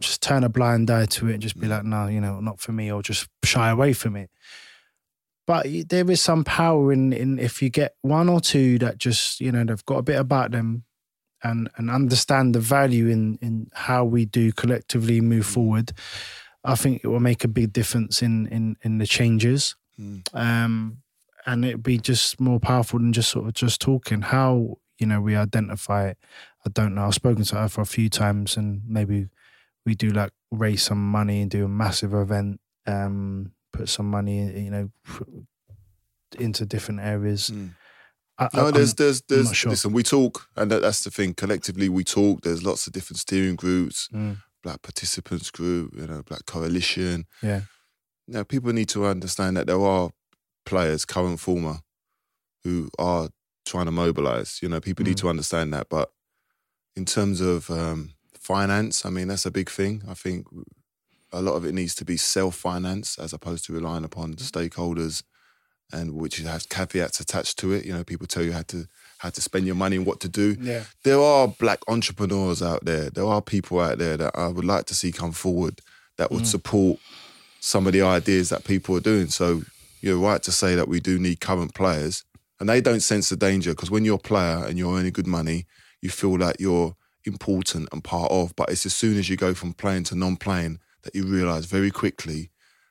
just turn a blind eye to it and just be like, no, you know, not for me, or just shy away from it. But there is some power in in if you get one or two that just, you know, they've got a bit about them and and understand the value in in how we do collectively move forward. I think it will make a big difference in in in the changes. Mm. Um and it'd be just more powerful than just sort of just talking. How, you know, we identify it. I don't know. I've spoken to her for a few times and maybe we do like raise some money and do a massive event, um, put some money, you know, into different areas. Mm. I, No, there's, I'm- there's, there's. not sure. Listen, we talk, and that, that's the thing. Collectively, we talk. There's lots of different steering groups, Mm, Black Participants Group, you know, Black Coalition. yeah. Now, people need to understand that there are players, current, former, who are trying to mobilize. You know, people need Mm. to understand that. But in terms of um, finance, I mean, that's a big thing. I think a lot of it needs to be self-financed as opposed to relying upon stakeholders, and which has caveats attached to it. You know, people tell you how to how to spend your money and what to do Yeah. there are black entrepreneurs out there. There are people out there that I would like to see come forward that would Mm. support some of the ideas that people are doing. So you're right to say that we do need current players, and they don't sense the danger because when you're a player and you're earning good money, you feel like you're important and part of. But it's as soon as you go from playing to non-playing that you realise very quickly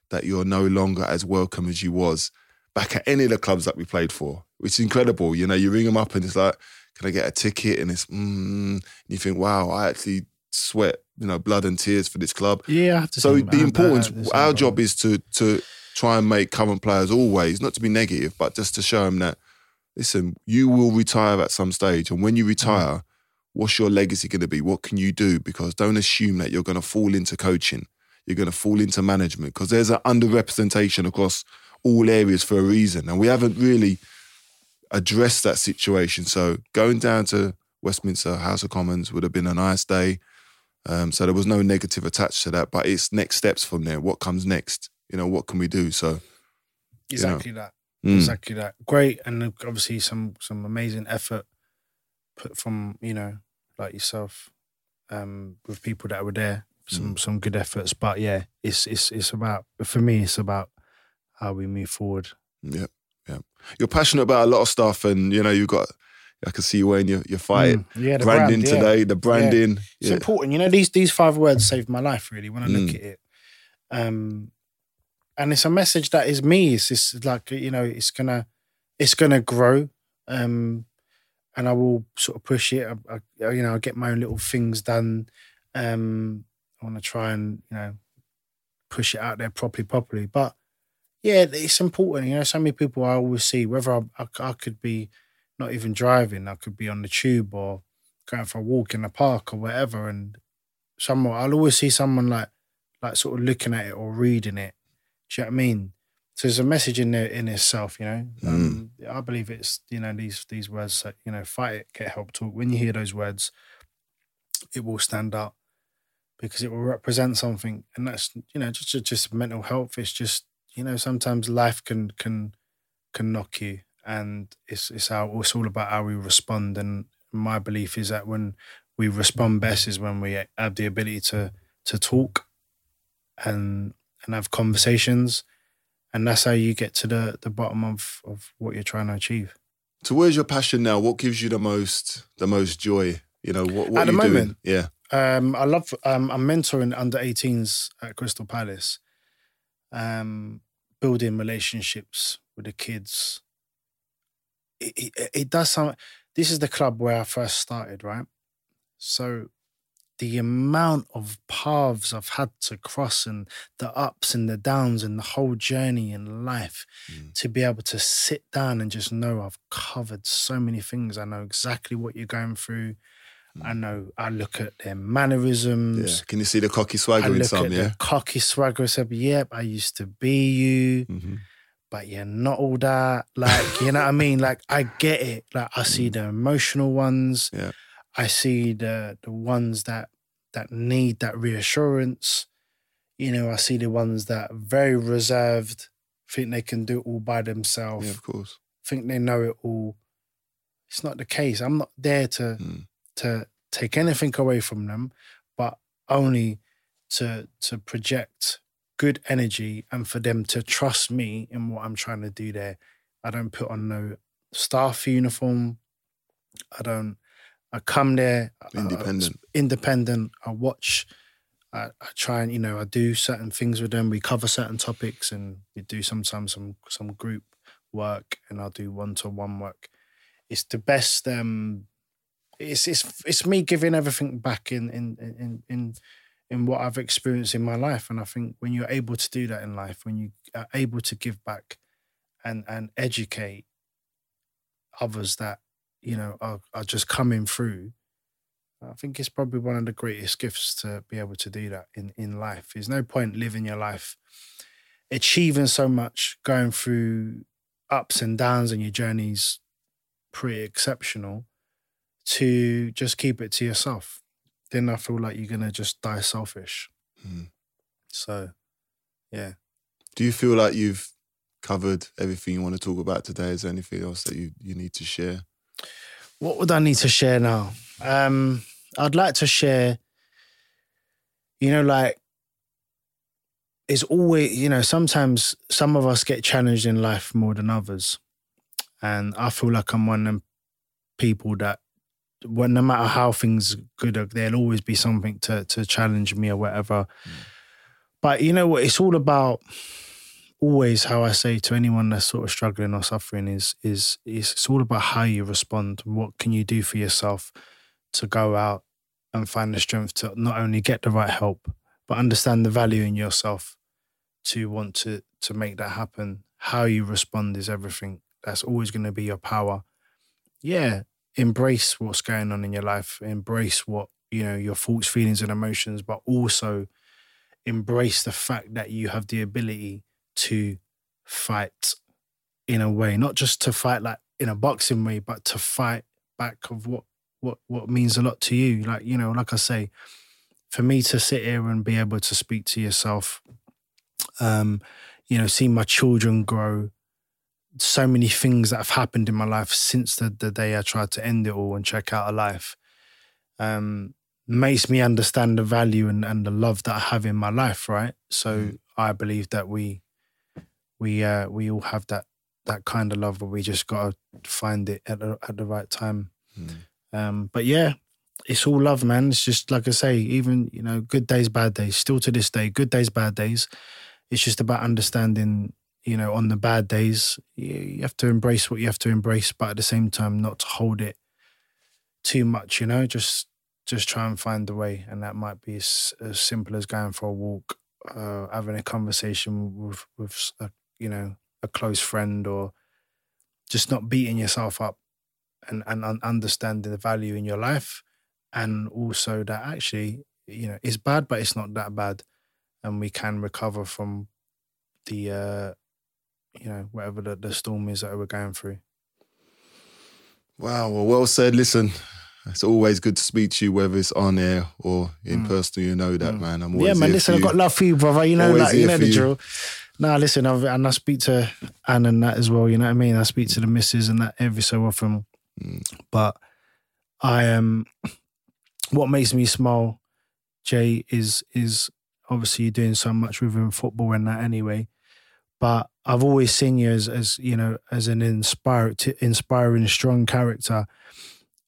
that you're no longer as welcome as you was back at any of the clubs that we played for, It's incredible. You know, you ring them up and it's like, can I get a ticket? And it's, mm, and you think, wow, I actually sweat, you know, blood and tears for this club. Yeah. I have to So the importance, our job is to to try and make current players always, not to be negative, but just to show them that, listen, you will retire at some stage. And when you retire, what's your legacy going to be? What can you do? Because don't assume that you're going to fall into coaching, you're going to fall into management, because there's an underrepresentation across all areas for a reason, and we haven't really addressed that situation. So going down to Westminster House of Commons would have been a nice day. Um, so there was no negative attached to that, but it's next steps from there. What comes next? You know, what can we do? So Exactly that. Mm. Exactly that. Great, and obviously some some amazing effort put from you know like yourself um, with people that were there. Some some good efforts, but yeah, it's it's it's about for me. It's about how we move forward. Yeah, yeah. You're passionate about a lot of stuff, and you know you've got. I can see you wearing your your fight Mm, yeah, branding brand, yeah. today. The branding. It's Yeah. important. You know, these these five words saved my life really when I look Mm. at it. Um and it's a message that is me. It's just like, you know, it's gonna it's gonna grow. Um and I will sort of push it. I, I, you know, I get my own little things done. Um I want to try and, you know, push it out there properly, properly. But yeah, it's important. You know, so many people I always see, whether I, I, I could be not even driving, I could be on the tube or going for a walk in the park or whatever, and someone I'll always see someone like like sort of looking at it or reading it. Do you know what I mean? So there's a message in there in itself, you know. Um, I believe it's you know these these words you know fight it, get help, talk. When you hear those words, it will stand out because it will represent something, and that's you know just just mental health. It's just you know sometimes life can can can knock you, and it's it's how it's all about how we respond. And my belief is that when we respond best is when we have the ability to to talk and and have conversations, and that's how you get to the the bottom of of what you're trying to achieve. So where's your passion now? What gives you the most the most joy? You know what? what At the are you doing? Yeah. Um, I love. Um, I'm mentoring under 18s at Crystal Palace. Um, building relationships with the kids. It, it, it does some. This is the club where I first started, right? So, the amount of paths I've had to cross and the ups and the downs and the whole journey in life to be able to sit down and just know I've covered so many things. I know exactly what you're going through. I know. I look at their Yeah. mannerisms. Can you see the cocky I swagger in some? at Yeah. the cocky swagger. I said, "Yep, I used to be you, Mhm. but you're not all that." Like, you know what I mean? Like, I get it. Like, I see the emotional ones. Mm. Yeah. I see the the ones that that need that reassurance. You know, I see the ones that are very reserved, think they can do it all by themselves, Yeah, of course. think they know it all. It's not the case. I'm not there to Mm. To take anything away from them, but only to to project good energy and for them to trust me in what I'm trying to do there. I don't put on no staff uniform. I don't. I come there I- I- Independent. independent. I watch. I, I try and you know I do certain things with them. We cover certain topics and we do sometimes some some group work and I'll do one to one work. It's the best. Um, it's it's it's me giving everything back in in in in in what I've experienced in my life, and I think when you're able to do that in life, when you are able to give back and and educate others that you know are, are just coming through I think it's probably one of the greatest gifts to be able to do that in, in life. There's no point living your life achieving so much, going through ups and downs and your journey's pretty exceptional to just keep it to yourself. Then I feel like you're gonna just die selfish. Mm. So yeah. Do you feel like you've covered everything you want to talk about today? Is there anything else that you, you need to share? What would I need to share now? Um, I'd like to share, you know, like it's always, you know, sometimes some of us get challenged in life more than others. And I feel like I'm one of them people that when no matter how things good there'll always be something to to challenge me or whatever. But you know what? It's all about always how I say to anyone that's sort of struggling or suffering is is is it's all about how you respond. What can you do for yourself to go out and find the strength to not only get the right help, but understand the value in yourself to want to to make that happen. How you respond is everything. That's always going to be your power. Yeah, embrace what's going on in your life, embrace what, you know, your thoughts, feelings, and emotions, but also embrace the fact that you have the ability to fight in a way, not just to fight like in a boxing way, but to fight back of what what what means a lot to you. Like, you know, like I say, for me to sit here and be able to speak to yourself, um, you know, see my children grow, so many things that have happened in my life since the, the day I tried to end it all and check out a life. Um, makes me understand the value and, and the love that I have in my life, right? So mm. I believe that we we uh we all have that that kind of love but we just gotta find it at the at the right time. Mm. Um but yeah, it's all love, man. It's just like I say, even, you know, good days, bad days, still to this day, good days, bad days. It's just about understanding you know, on the bad days, you you have to embrace what you have to embrace, but at the same time, not to hold it too much. You know, just just try and find the way, and that might be as, as simple as going for a walk, uh, having a conversation with with a, you know a close friend, or just not beating yourself up, and and understanding the value in your life, and also that actually, you know, it's bad, but it's not that bad, and we can recover from the uh, you know, whatever the, the storm is that we're going through. Wow, well, well said. Listen, it's always good to speak to you, whether it's on air or in mm. person. You know that, mm. man. I'm always yeah, man. Listen, I've got love for you, brother. You know, like, you know the drill. Nah, listen, I've, and I speak to Anne and that as well. You know what I mean? I speak to the missus and that every so often. Mm. But I am. Um, what makes me smile, Jay, is is obviously you're doing so much within football and that anyway but I've always seen you as, as you know, as an inspired, inspiring, strong character.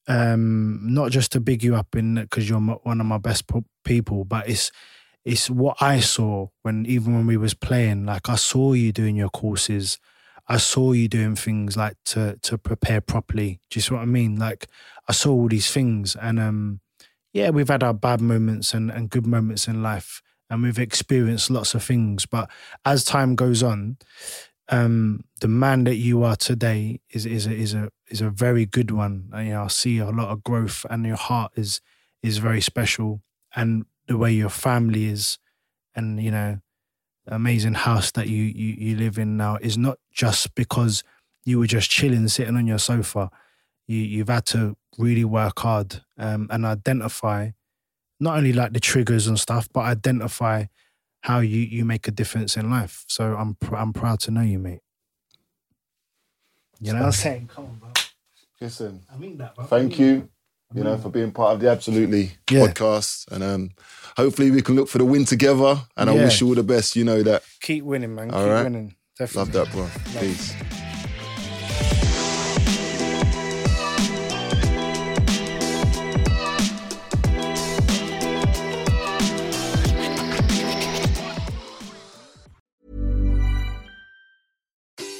Um, not just to big you up in because you're one of my best people, but it's it's what I saw when even when we was playing. Like I saw you doing your courses, I saw you doing things like to to prepare properly. Do you see what I mean? Like I saw all these things, and um, yeah, we've had our bad moments and and good moments in life and we've experienced lots of things. But as time goes on, um, the man that you are today is is a, is a is a very good one. And, you know, I see a lot of growth, and your heart is is very special, and the way your family is, and you know, amazing house that you you you live in now is not just because you were just chilling, sitting on your sofa. You you've had to really work hard um, and identify not only like the triggers and stuff, but identify how you you make a difference in life. So I'm pr- I'm proud to know you, mate. You know what I'm saying? Come on, bro. Listen, I mean that, bro. Thank you. You know, for being part of the Absolutely yeah. podcast. And um, hopefully we can look for the win together. And yeah. I wish you all the best. You know that. Keep winning, man. All Keep right? winning. Definitely. Love that, bro. Love Peace.